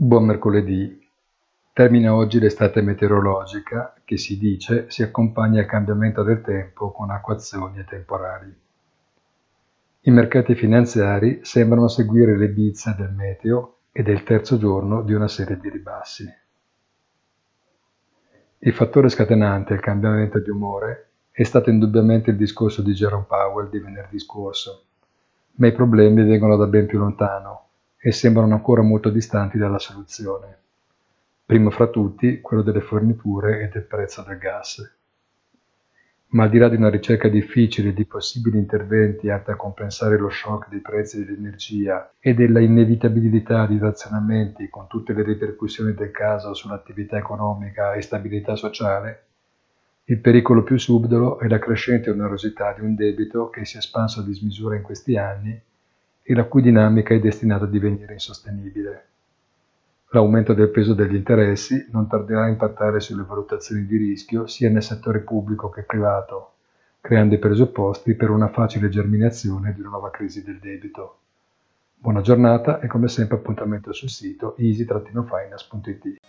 Buon mercoledì. Termina oggi l'estate meteorologica che si dice si accompagna al cambiamento del tempo con acquazzoni e temporali. I mercati finanziari sembrano seguire le bizze del meteo e del terzo giorno di una serie di ribassi. Il fattore scatenante il cambiamento di umore è stato indubbiamente il discorso di Jerome Powell di venerdì scorso, ma i problemi vengono da ben più lontano e sembrano ancora molto distanti dalla soluzione, primo fra tutti quello delle forniture e del prezzo del gas. Ma al di là di una ricerca difficile di possibili interventi atti a compensare lo shock dei prezzi dell'energia e della inevitabilità di razionamenti con tutte le ripercussioni del caso sull'attività economica e stabilità sociale, il pericolo più subdolo è la crescente onerosità di un debito che si è espanso a dismisura in questi anni e la cui dinamica è destinata a divenire insostenibile. L'aumento del peso degli interessi non tarderà a impattare sulle valutazioni di rischio sia nel settore pubblico che privato, creando i presupposti per una facile germinazione di una nuova crisi del debito. Buona giornata e come sempre appuntamento sul sito easy-finance.it.